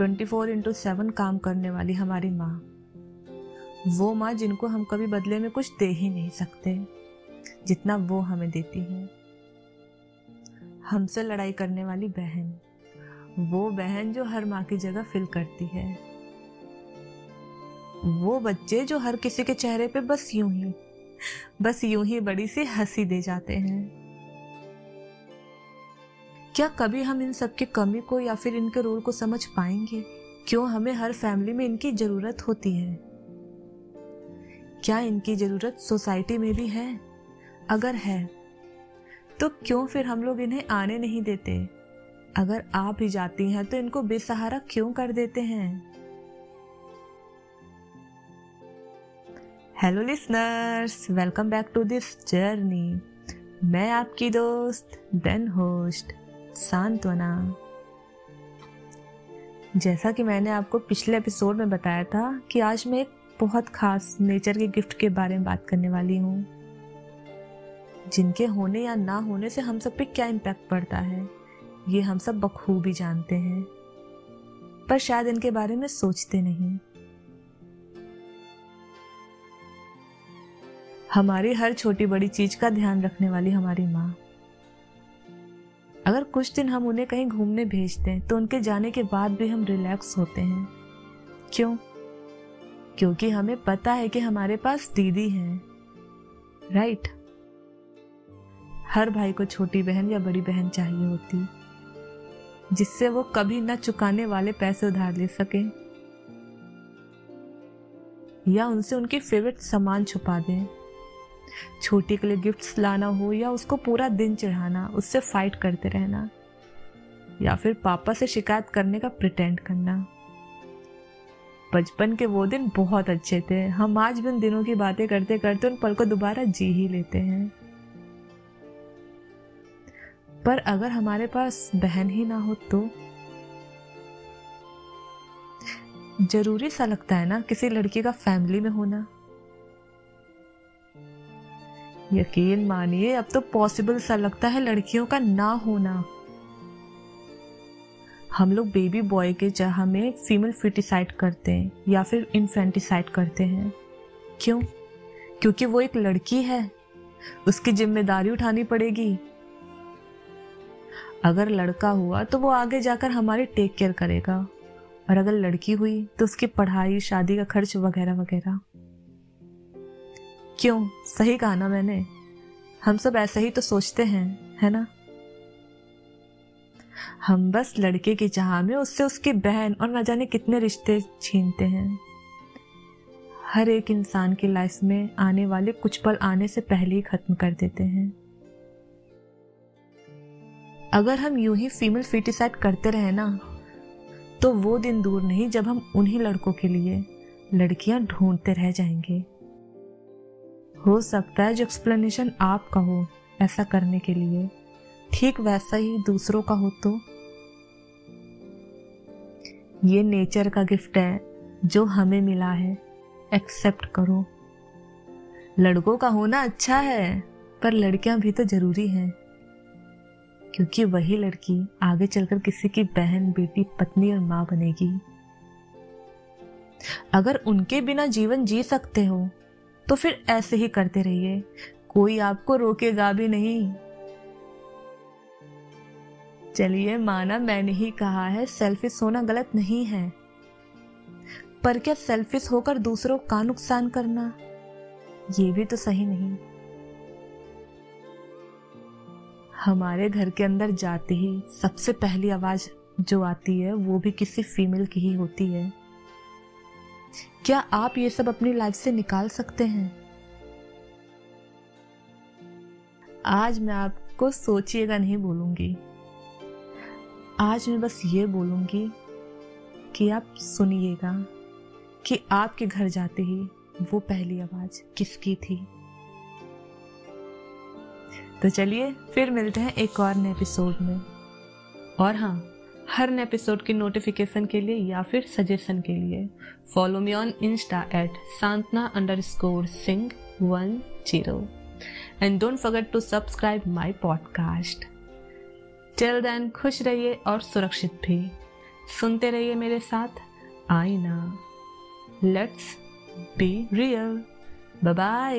Twenty four into seven काम करने वाली हमारी माँ। वो माँ जिनको हम कभी बदले में कुछ दे ही नहीं सकते, जितना वो हमें देती है। हमसे लड़ाई करने वाली बहन, वो बहन जो हर माँ की जगह फिल करती है। वो बच्चे जो हर किसी के चेहरे पे बस यूँ ही, बस यूँ ही बड़ी सी हँसी दे जाते हैं। क्या कभी हम इन सब की कमी को या फिर इनके रोल को समझ पाएँगे? क्यों हमें हर फैमिली में इनकी ज़रूरत होती है? क्या इनकी ज़रूरत सोसाइटी में भी है? अगर है तो क्यों फिर हम लोग इन्हें आने नहीं देते? अगर आप ही जाती हैं तो इनको बेसहारा क्यों कर देते हैं? Hello listeners welcome back to this journey मैं आपकी दोस्त देन होस्ट सांत्वना। जैसा कि मैंने आपको पिछले एपिसोड में बताया था कि आज मैं एक बहुत खास नेचर के गिफ्ट के बारे में बात करने वाली हूँ। जिनके होने या ना होने से हम सब पे क्या इम्पैक्ट पड़ता है, ये हम सब बखूबी जानते हैं। पर शायद इनके बारे में सोचते नहीं। हमारी हर छोटी बड़ी चीज़ का ध्यान रखने वाली हमारी माँ। अगर कुछ दिन हम उन्हें कहीं घूमने भेजते हैं तो उनके जाने के बाद भी हम रिलैक्स होते हैं। क्यों? क्योंकि हमें पता है कि हमारे पास दीदी है। राइट हर भाई को छोटी बहन या बड़ी बहन चाहिए होती। जिससे वो कभी न चुकाने वाले पैसे उधार ले सके। या उनसे उनकी फेवरेट सामान छुपा दें। छोटी के लिए गिफ्ट्स लाना हो या उसको पूरा दिन चढ़ाना, उससे फाइट करते रहना, या फिर पापा से शिकायत करने का प्रिटेंड करना। बचपन के वो दिन बहुत अच्छे थे। हम आज भी उन दिनों की बातें करते करते उन पल को दोबारा जी ही लेते हैं। पर अगर हमारे पास बहन ही ना हो तो? ज़रूरी सा लगता है ना, किसी लड़की का फैमिली में होना। यकीन मानिए, अब तो पॉसिबल सा लगता है लड़कियों का ना होना। हम लोग बेबी बॉय के चाह में फीमेल फिटिसाइड करते हैं, या फिर इन्फेंटिसाइड करते हैं। क्यों? क्योंकि वो एक लड़की है। उसकी ज़िम्मेदारी उठानी पड़ेगी। अगर लड़का हुआ तो वो आगे जाकर हमारी टेक केयर करेगा। और अगर लड़की हुई तो उसकी पढ़ाई, शादी का खर्च वगैरह वगैरह। क्यों? सही कहा ना मैंने। हम सब ऐसा ही तो सोचते हैं, है ना? हम बस लड़के की चाह में उससे उसकी बहन और न जाने कितने रिश्ते छीनते हैं। हर एक इंसान की लाइफ में आने वाले कुछ पल आने से पहले ही खत्म कर देते हैं। अगर हम यूँ ही फीमेल फिटिसाइड करते रहे ना तो वो दिन दूर नहीं जब हम उन्हीं लड़कों के लिए लड़कियाँ ढूंढते रह जाएँगे। हो सकता है जो एक्सप्लेनेशन आपका हो ऐसा करने के लिए। ठीक वैसा ही दूसरों का हो तो। ये नेचर का गिफ्ट है, जो हमें मिला है। एक्सेप्ट करो। लड़कों का होना अच्छा है, पर लड़कियाँ भी तो ज़रूरी हैं। क्योंकि वही लड़की आगे चलकर किसी की बहन, बेटी, पत्नी और माँ बनेगी। अगर उनके बिना जीवन जी सकते हो तो फिर ऐसे ही करते रहिए। कोई आपको रोकेगा भी नहीं। चलिए माना मैंने ही कहा है सेल्फिश होना गलत नहीं है। पर क्या सेल्फिश होकर दूसरों का नुकसान करना? ये भी तो सही नहीं। हमारे घर के अंदर जाते ही सबसे पहली आवाज़ जो आती है, वो भी किसी फीमेल की ही होती है। क्या आप ये सब अपनी लाइफ से निकाल सकते हैं? आज मैं आपको सोचिएगा नहीं बोलूँगी। आज मैं बस ये बोलूँगी कि आप सुनिएगा कि आपके घर जाते ही वो पहली आवाज़ किसकी थी। तो चलिए, फिर मिलते हैं एक और नए एपिसोड में। और हाँ हर एपिसोड की नोटिफिकेशन के लिए या फिर सजेशन के लिए. Follow me on Insta at Santana underscore Singh one zero and don't forget to subscribe my podcast till then खुश रहिए और सुरक्षित भी. सुनते रहिए मेरे साथ. आईना लेट्स बी रियल बाय